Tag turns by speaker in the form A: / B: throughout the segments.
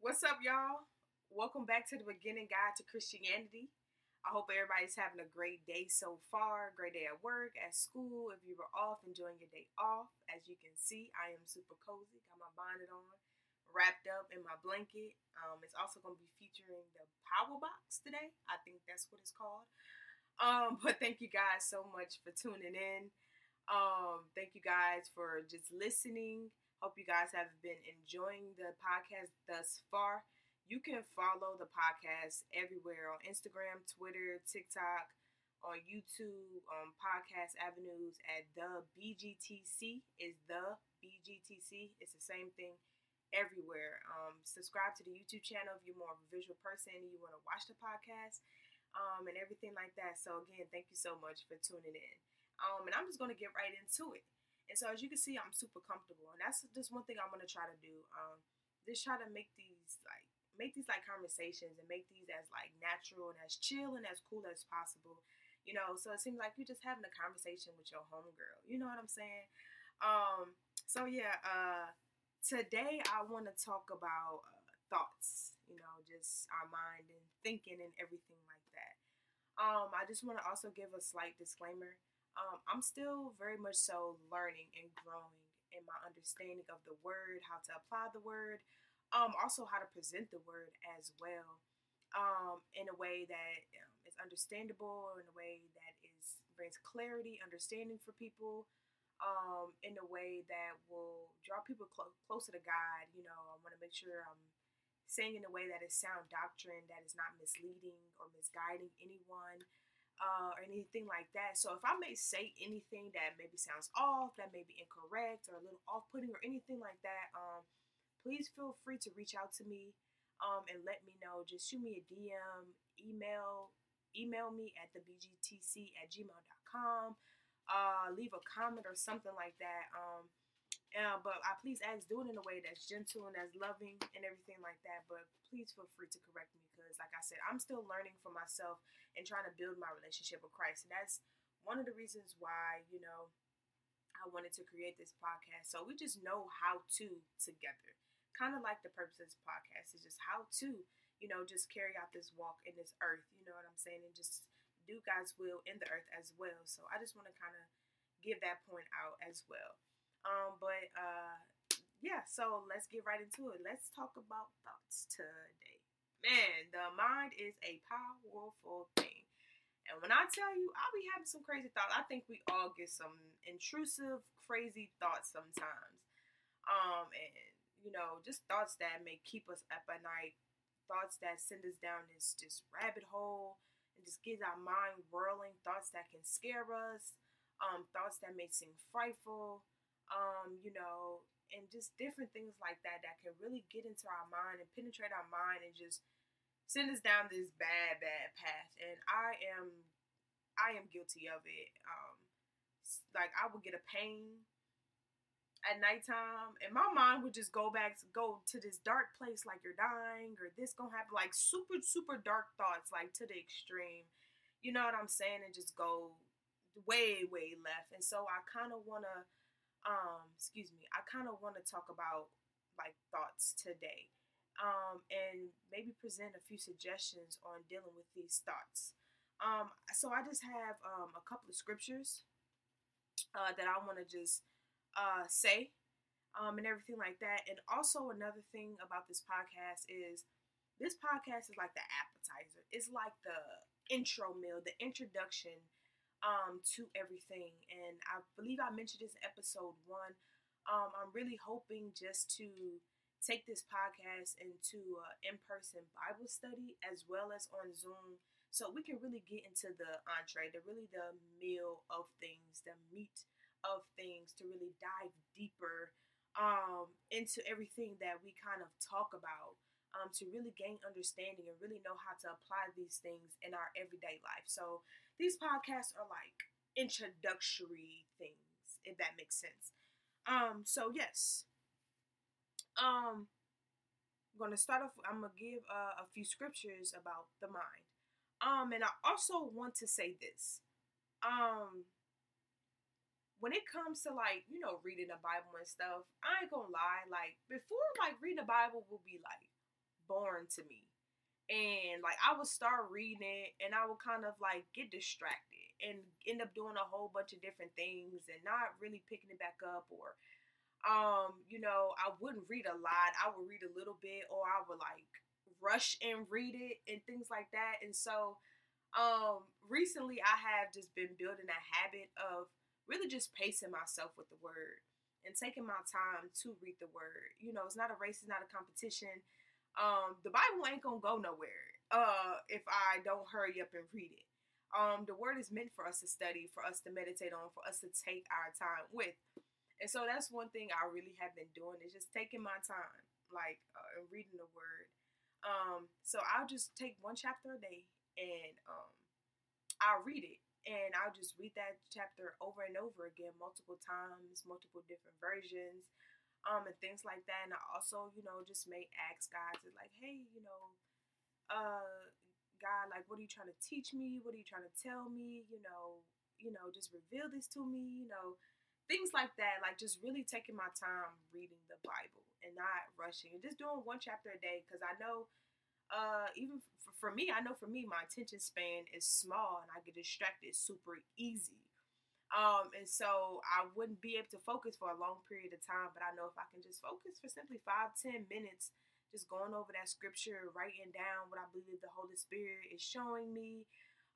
A: What's up, y'all? Welcome back to the beginning guide to Christianity. I hope everybody's having a great day so far. Great day at work, at school. If you were off, enjoying your day off. As you can see, I am super cozy. Got my bonnet on, wrapped up in my blanket. Um, it's also going to be featuring the Power Box today. I think that's what it's called. Um, but thank you guys so much for tuning in. Um, thank you guys for just listening. Hope you guys have been enjoying the podcast thus far. You can follow the podcast everywhere on Instagram, Twitter, TikTok, on YouTube, on podcast avenues at the BGTC is the BGTC. It's the same thing everywhere. Um, subscribe to the YouTube channel if you're more of a visual person and you want to watch the podcast um, and everything like that. So again, thank you so much for tuning in. Um, and I'm just going to get right into it. And so as you can see, I'm super comfortable, and that's just one thing I'm gonna try to do. Um, just try to make these like make these like conversations and make these as like natural and as chill and as cool as possible. You know, so it seems like you're just having a conversation with your homegirl. You know what I'm saying? Um, so yeah, uh, today I want to talk about uh, thoughts. You know, just our mind and thinking and everything like that. Um, I just want to also give a slight disclaimer um, I'm still very much so learning and growing in my understanding of the word, how to apply the word, um, also how to present the word as well, um, in a way that um, is understandable, in a way that is brings clarity, understanding for people, um, in a way that will draw people clo- closer to God. You know, I want to make sure I'm saying in a way that is sound doctrine, that is not misleading or misguiding anyone uh, or anything like that. So if I may say anything that maybe sounds off, that may be incorrect or a little off-putting or anything like that, um, please feel free to reach out to me um, and let me know. Just shoot me a DM, email, email me at the bgtc at gmail.com. Uh, leave a comment or something like that. Um, uh, but I please ask, do it in a way that's gentle and that's loving and everything like that. But please feel free to correct me because, like I said, I'm still learning for myself and trying to build my relationship with Christ. And that's one of the reasons why, you know, I wanted to create this podcast. So we just know how to together. Kind of like the purpose of this podcast is just how to, you know, just carry out this walk in this earth. You know what I'm saying? And just do God's will in the earth as well. So I just want to kind of give that point out as well. Um, but uh, yeah, so let's get right into it. Let's talk about thoughts today. Man, the mind is a powerful thing. And when I tell you, I'll be having some crazy thoughts. I think we all get some intrusive, crazy thoughts sometimes. Um, and you know, just thoughts that may keep us up at night, thoughts that send us down this just rabbit hole and just get our mind whirling, thoughts that can scare us, um, thoughts that may seem frightful, um, you know, and just different things like that that can really get into our mind and penetrate our mind and just send us down this bad, bad path. And I am, I am guilty of it. Um, like I would get a pain at nighttime, and my mind would just go back, go to this dark place, like you're dying, or this gonna happen, like super, super dark thoughts, like to the extreme. You know what I'm saying? And just go way, way left. And so I kind of wanna um, excuse me, I kind of want to talk about like thoughts today. Um, and maybe present a few suggestions on dealing with these thoughts. Um, so I just have um, a couple of scriptures uh, that I want to just uh, say um, and everything like that. And also another thing about this podcast is this podcast is like the appetizer. It's like the intro meal, the introduction um, to everything. And I believe I mentioned this in episode one. Um, I'm really hoping just to take this podcast into in person Bible study as well as on Zoom so we can really get into the entree, the really the meal of things, the meat of things, to really dive deeper um, into everything that we kind of talk about um, to really gain understanding and really know how to apply these things in our everyday life. So these podcasts are like introductory things, if that makes sense. Um, so yes. Um, I'm gonna start off. I'm gonna give uh, a few scriptures about the mind. Um, and I also want to say this. Um, when it comes to like you know reading the Bible and stuff, I ain't gonna lie. Like before, like reading the Bible will be like boring to me. And like I would start reading it and I would kind of like get distracted and end up doing a whole bunch of different things and not really picking it back up or um, you know, I wouldn't read a lot. I would read a little bit or I would like rush and read it and things like that. And so um recently I have just been building a habit of really just pacing myself with the word and taking my time to read the word. You know, it's not a race, it's not a competition um, the Bible ain't gonna go nowhere uh, if I don't hurry up and read it. Um, the word is meant for us to study, for us to meditate on, for us to take our time with. And so that's one thing I really have been doing is just taking my time, like uh, reading the word. Um, so I'll just take one chapter a day and um, I'll read it and I'll just read that chapter over and over again, multiple times, multiple different versions um, and things like that. And I also, you know, just may ask God to like, hey, you know, uh, God, like, what are you trying to teach me? What are you trying to tell me? You know, you know, just reveal this to me. You know, things like that. Like, just really taking my time reading the Bible and not rushing and just doing one chapter a day. Because I know, uh, even for, for me, I know for me, my attention span is small and I get distracted super easy. Um, and so I wouldn't be able to focus for a long period of time, but I know if I can just focus for simply five, ten minutes, just going over that scripture, writing down what I believe the Holy Spirit is showing me,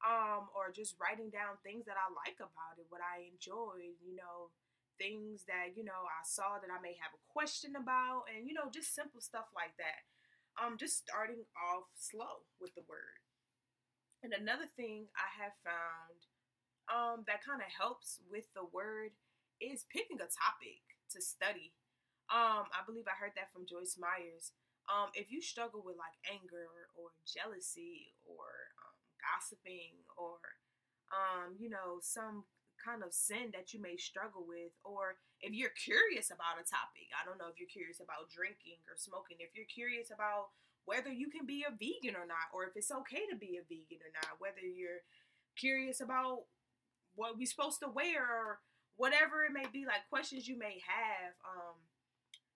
A: um, or just writing down things that I like about it, what I enjoyed, you know, things that, you know, I saw that I may have a question about, and, you know, just simple stuff like that. Um, just starting off slow with the word. And another thing I have found um, that kind of helps with the word is picking a topic to study. Um, I believe I heard that from Joyce Myers. Um, if you struggle with like anger or jealousy or um, gossiping or um, you know some kind of sin that you may struggle with, or if you're curious about a topic, I don't know if you're curious about drinking or smoking, if you're curious about whether you can be a vegan or not, or if it's okay to be a vegan or not, whether you're curious about what we supposed to wear or whatever it may be, like questions you may have. Um,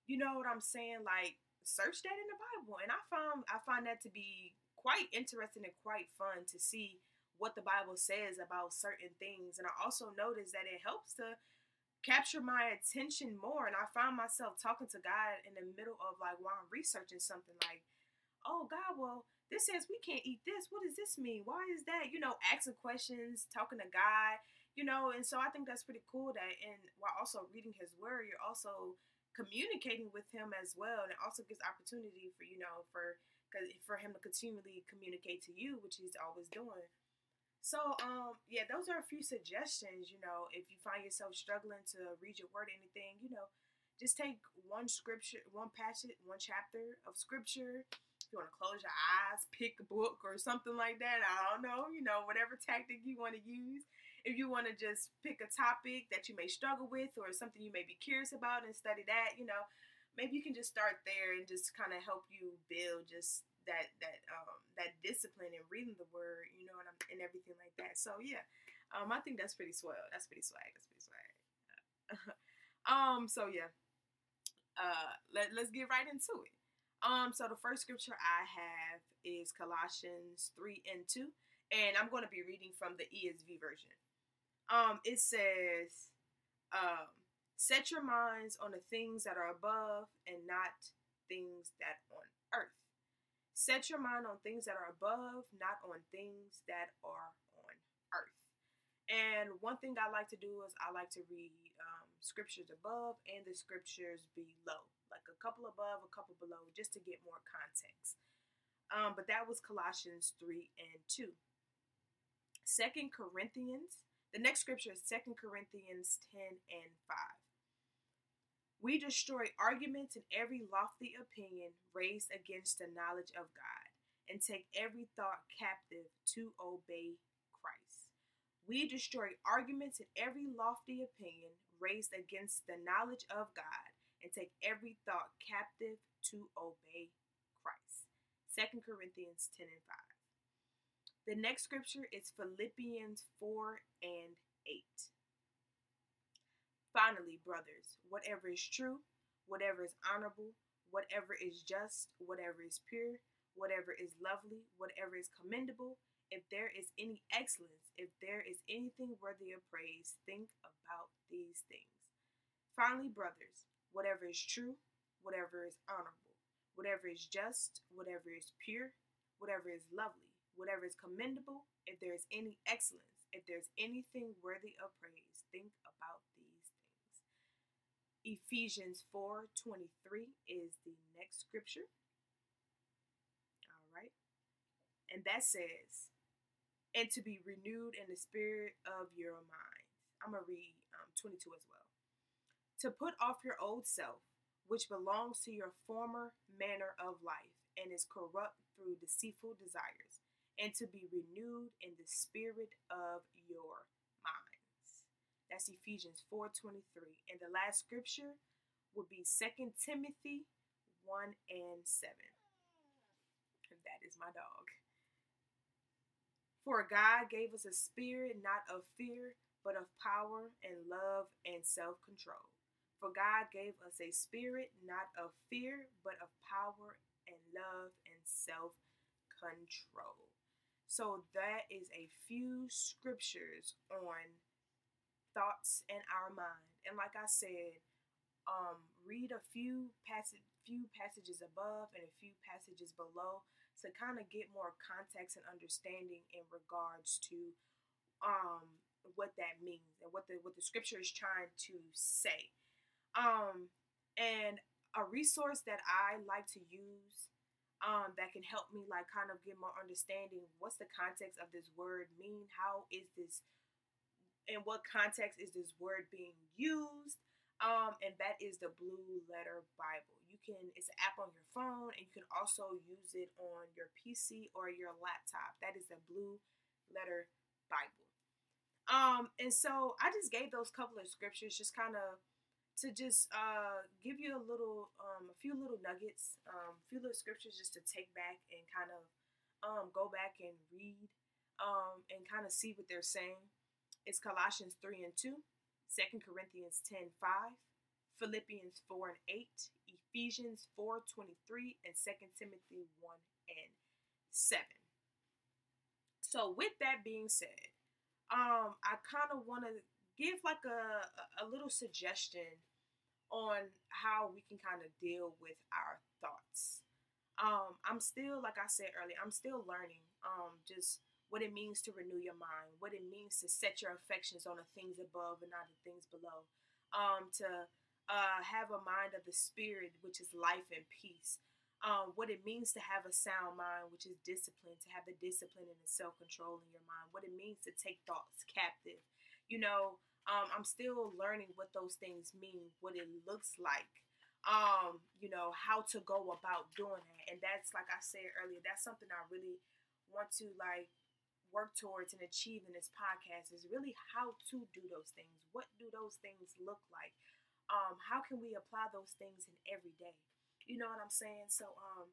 A: you know what I'm saying? Like search that in the Bible, and I found I find that to be quite interesting and quite fun to see what the Bible says about certain things. And I also noticed that it helps to capture my attention more. And I find myself talking to God in the middle of like while I'm researching something like, oh God, well, this says we can't eat this. What does this mean? Why is that? You know, asking questions, talking to God, you know, and so I think that's pretty cool that and while also reading his word, you're also communicating with him as well. And it also gives opportunity for, you know, for for him to continually communicate to you, which he's always doing. So, um, yeah, those are a few suggestions. You know, if you find yourself struggling to read your word or anything, you know, just take one scripture, one passage, one chapter of scripture, you want to close your eyes, pick a book or something like that. I don't know, you know, whatever tactic you want to use. If you want to just pick a topic that you may struggle with or something you may be curious about and study that, you know, maybe you can just start there and just kind of help you build just that that um that discipline in reading the word, you know, and, and everything like that. So yeah, um, I think that's pretty swell. That's pretty swag. That's pretty swag. um, so yeah, uh, let let's get right into it. Um, so the first scripture I have is Colossians 3 and 2, and I'm going to be reading from the ESV version. Um, it says, um, set your minds on the things that are above and not things that on earth. Set your mind on things that are above, not on things that are on earth. And one thing I like to do is I like to read um, scriptures above and the scriptures below a couple above, a couple below, just to get more context. Um, but that was Colossians 3 and 2. Second Corinthians, the next scripture is Second Corinthians 10 and 5. We destroy arguments and every lofty opinion raised against the knowledge of God, and take every thought captive to obey Christ. We destroy arguments and every lofty opinion raised against the knowledge of God, and take every thought captive to obey Christ. 2 Corinthians 10 and 5. The next scripture is Philippians 4 and 8. Finally, brothers, whatever is true, whatever is honorable, whatever is just, whatever is pure, whatever is lovely, whatever is commendable, if there is any excellence, if there is anything worthy of praise, think about these things. Finally, brothers, whatever is true, whatever is honorable, whatever is just, whatever is pure, whatever is lovely, whatever is commendable, if there is any excellence, if there's anything worthy of praise, think about these things. Ephesians 4:23 is the next scripture. All right. And that says, and to be renewed in the spirit of your mind. I'm going to read um, 22 as well. To put off your old self, which belongs to your former manner of life and is corrupt through deceitful desires, and to be renewed in the spirit of your minds. That's Ephesians 4:23. And the last scripture would be 2 Timothy 1 and 7. And that is my dog. For God gave us a spirit not of fear, but of power and love and self control. For God gave us a spirit not of fear, but of power and love and self control. So that is a few scriptures on thoughts in our mind. And like I said, um, read a few passage, few passages above and a few passages below to kind of get more context and understanding in regards to um what that means and what the what the scripture is trying to say. Um and a resource that I like to use um that can help me like kind of get more understanding what's the context of this word mean? How is this in what context is this word being used? Um, and that is the Blue Letter Bible. You can it's an app on your phone, and you can also use it on your PC or your laptop. That is the Blue Letter Bible. Um, and so I just gave those couple of scriptures, just kind of to just uh give you a little um a few little nuggets, um, a few little scriptures just to take back and kind of um go back and read um and kind of see what they're saying. It's Colossians 3 and 2. 2 Corinthians 10 5, Philippians 4 and 8, Ephesians 4 23, and 2 Timothy 1 and 7. So, with that being said, um, I kind of want to give like a, a little suggestion on how we can kind of deal with our thoughts. Um, I'm still, like I said earlier, I'm still learning. Um, just what it means to renew your mind, what it means to set your affections on the things above and not the things below, um, to uh, have a mind of the spirit, which is life and peace, um, what it means to have a sound mind, which is discipline, to have the discipline and the self control in your mind, what it means to take thoughts captive. You know, um, I'm still learning what those things mean, what it looks like, um, you know, how to go about doing that. And that's, like I said earlier, that's something I really want to like work towards and achieve in this podcast is really how to do those things. What do those things look like? Um, how can we apply those things in every day? You know what I'm saying? So, um,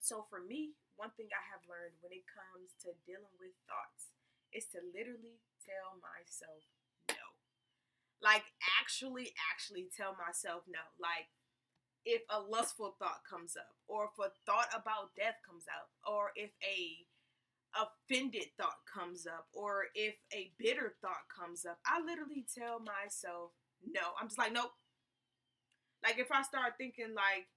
A: so for me, one thing I have learned when it comes to dealing with thoughts is to literally tell myself. Like actually, actually tell myself no. Like if a lustful thought comes up, or if a thought about death comes up, or if a offended thought comes up or if a bitter thought comes up, I literally tell myself no. I'm just like, nope. Like if I start thinking like,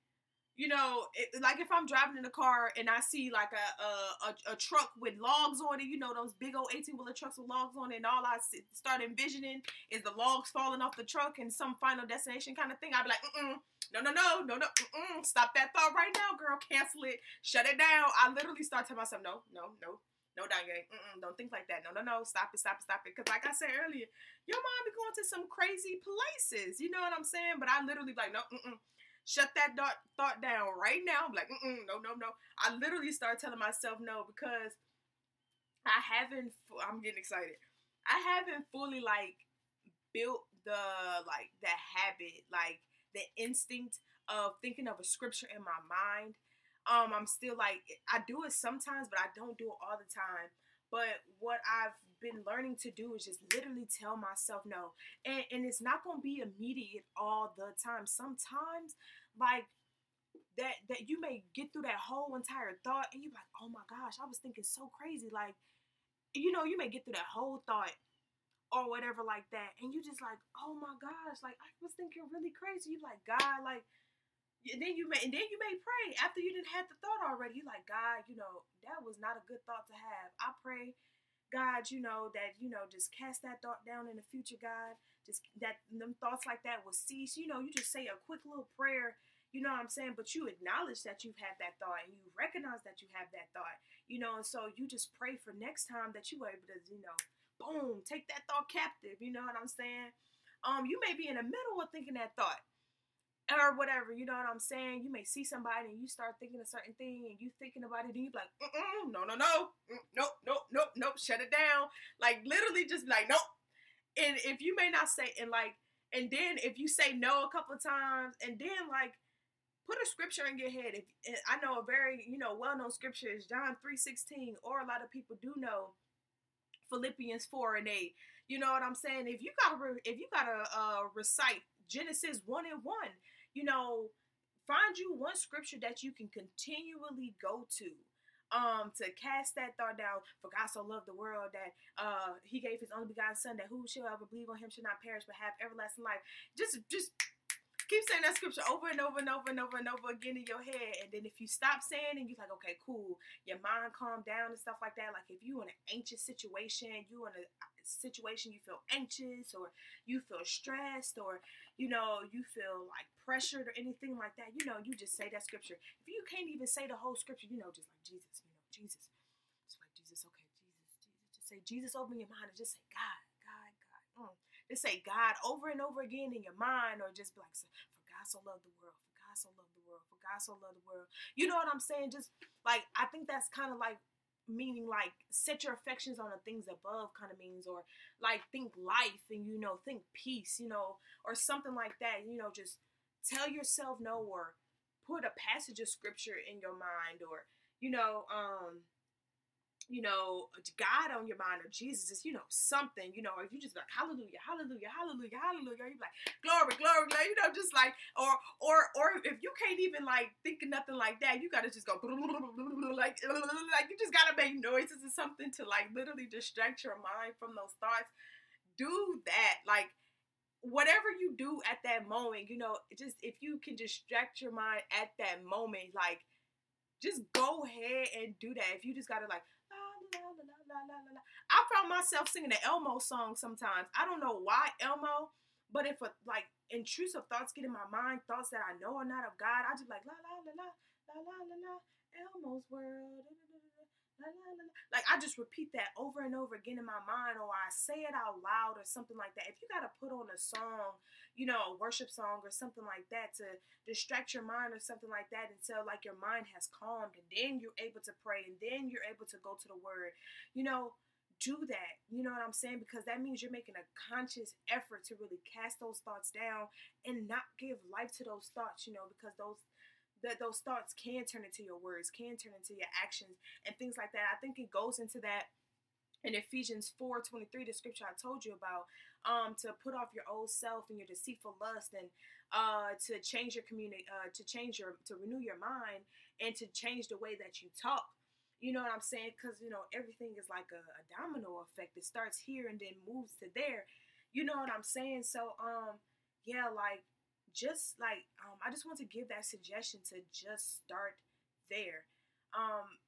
A: you know, it, like if I'm driving in a car and I see like a, a, a truck with logs on it, you know, those big old 18 wheeler trucks with logs on it, and all I start envisioning is the logs falling off the truck and some final destination kind of thing. I'd be like, mm no, no, no, no, no, mm-mm. stop that thought right now, girl. Cancel it. Shut it down. I literally start telling myself, no, no, no, no, Danye, don't think like that. No, no, no, stop it, stop it, stop it. Because like I said earlier, your mom be going to some crazy places. You know what I'm saying? But I literally like, no, mm-mm. Shut that thought, thought down right now. I'm like, no, no, no. I literally start telling myself no because I haven't, I'm getting excited. I haven't fully like built the, like, the habit, like, the instinct of thinking of a scripture in my mind. Um, I'm still like I do it sometimes, but I don't do it all the time. But what I've been learning to do is just literally tell myself no. And, and it's not to be immediate all the time. Sometimes, like, that that you may get through that whole entire thought and you're like, oh my gosh, I was thinking so crazy. Like, you know, you may get through that whole thought or whatever like that, and you just like, oh my gosh, like I was thinking really crazy. You like God, like and then you may and then you may pray after you didn't have the thought already. You like God, you know that was not a good thought to have. I pray, God, you know that you know just cast that thought down in the future, God. Just that them thoughts like that will cease. You know, you just say a quick little prayer. You know what I'm saying? But you acknowledge that you've had that thought and you recognize that you have that thought. You know, and so you just pray for next time that you are able to, you know, boom, take that thought captive. You know what I'm saying? Um, you may be in the middle of thinking that thought or whatever, you know what I'm saying? You may see somebody and you start thinking a certain thing and you thinking about it and you like, no, no, no, mm, nope, nope, nope, nope, shut it down. Like literally just like, nope. And if you may not say, and like, and then if you say no a couple of times and then like, put a scripture in your head. If I know a very, you know, well-known scripture is John 3:16, or a lot of people do know Philippians 4 and 8. You know what I'm saying? If you gotta if you gotta uh, recite Genesis 1 and 1, you know, find you one scripture that you can continually go to um to cast that thought down. For god so loved the world that uh he gave his only begotten son that who shall ever believe on him should not perish but have everlasting life. Just just keep saying that scripture over and over and over and over and over again in your head. And then if you stop saying and you're like okay cool. Your mind calm down and stuff like that. Like if you in an anxious situation you in a situation you feel anxious or you feel stressed or you know you feel like pressured or anything like that you know you just say that scripture. If you can't even say the whole scripture you know just like jesus you know jesus. Just like jesus okay jesus jesus just say jesus open your mind and just say god god god. Mm. just say god over and over again in your mind or just be like for god so loved the world for god so loved the world for god so loved the world. You know what i'm saying? Just like i think that's kind of like meaning like set your affections on the things above kind of means or like think life and you know think peace you know or something like that you know just tell yourself no or put a passage of scripture in your mind or you know um you know, God on your mind or Jesus, is, you know, something, you know, or you just like hallelujah, hallelujah, hallelujah, hallelujah. You like glory, glory, glory, you know, just like or or or if you can't even like think of nothing like that, you gotta just go like like you just gotta make noises or something to like literally distract your mind from those thoughts. Do that, like whatever you do at that moment, you know, just if you can distract your mind at that moment, like just go ahead and do that. If you just gotta like I found myself singing the Elmo song sometimes. I don't know why Elmo, but if a, like intrusive thoughts get in my mind, thoughts that I know are not of God, I just like la la la la la la la la Elmo's world. Like I just repeat that over and over again in my mind, or I say it out loud, or something like that. If you gotta put on a song, you know, a worship song or something like that to distract your mind or something like that until like your mind has calmed, and then you're able to pray, and then you're able to go to the Word. You know, do that. You know what I'm saying? Because that means you're making a conscious effort to really cast those thoughts down and not give life to those thoughts. You know, because those that those thoughts can turn into your words, can turn into your actions and things like that. I think it goes into that in Ephesians 4 23, the scripture I told you about, um, to put off your old self and your deceitful lust and uh to change your community uh to change your to renew your mind and to change the way that you talk. You know what I'm saying? Because you know, everything is like a, a domino effect. It starts here and then moves to there. You know what I'm saying? So um yeah, like just like um, I just want to give that suggestion to just start there. Um,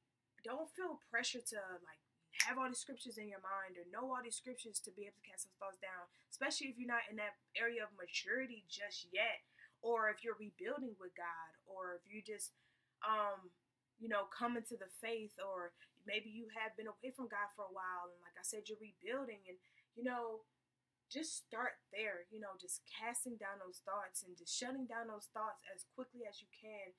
A: don't feel pressure to like have all these scriptures in your mind or know all these scriptures to be able to cast those thoughts down, especially if you're not in that area of maturity just yet, or if you're rebuilding with God, or if you just um, you know, coming to the faith, or maybe you have been away from God for a while, and like I said, you're rebuilding, and you know, just start there, you know, just casting down those thoughts and just shutting down those thoughts as quickly as you can.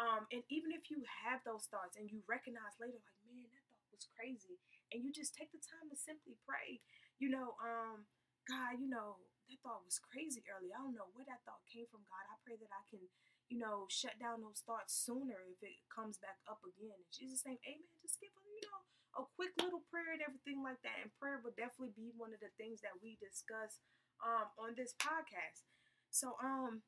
A: Um, and even if you have those thoughts and you recognize later, like, man, that thought was crazy, and you just take the time to simply pray, you know, um, God, you know, that thought was crazy early. I don't know where that thought came from, God. I pray that I can, you know, shut down those thoughts sooner if it comes back up again. In Jesus' name, amen. Just give you know, a quick little prayer and everything like that. And prayer will definitely be one of the things that we discuss um, on this podcast. So, um,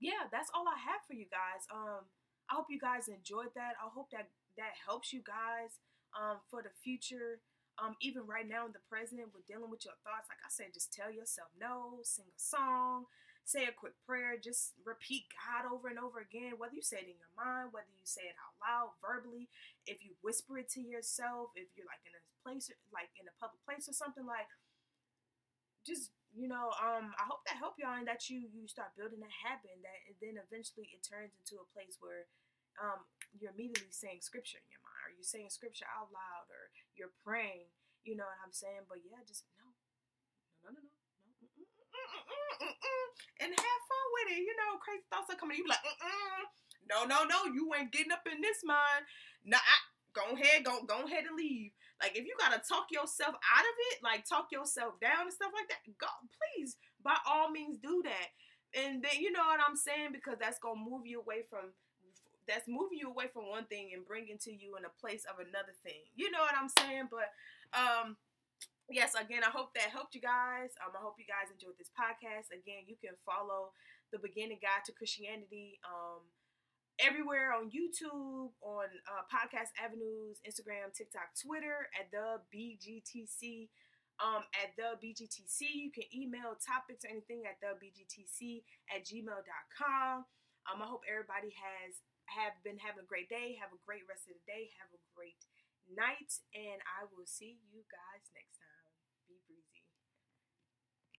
A: yeah, that's all I have for you guys. Um, I hope you guys enjoyed that. I hope that that helps you guys um, for the future. Um, even right now in the present, with dealing with your thoughts, like I said, just tell yourself no, sing a song, say a quick prayer, just repeat God over and over again, whether you say it in your mind, whether you say it out loud, verbally, if you whisper it to yourself, if you're like in a place, like in a public place or something, like just you know, um, I hope that help y'all and that you you start building a habit that and then eventually it turns into a place where um you're immediately saying scripture in your mind, or you're saying scripture out loud, or you're praying. You know what I'm saying? But yeah, just no, no, no, no, no, and have fun with it. You know, crazy thoughts are coming. You be like, Mm-mm. no, no, no, you ain't getting up in this mind. Nah, I, go ahead, go go ahead and leave. Like if you gotta talk yourself out of it, like talk yourself down and stuff like that, go please by all means do that. And then you know what I'm saying because that's gonna move you away from that's moving you away from one thing and bringing to you in a place of another thing. You know what I'm saying? But um yes, again, I hope that helped you guys. Um, I hope you guys enjoyed this podcast. Again, you can follow the beginning guide to Christianity. Um, everywhere on YouTube, on uh, podcast avenues, Instagram, TikTok, Twitter at the BGTC. Um, at the BGTC, you can email topics or anything at the BGTC at gmail.com. Um, I hope everybody has have been having a great day. Have a great rest of the day. Have a great night, and I will see you guys next time.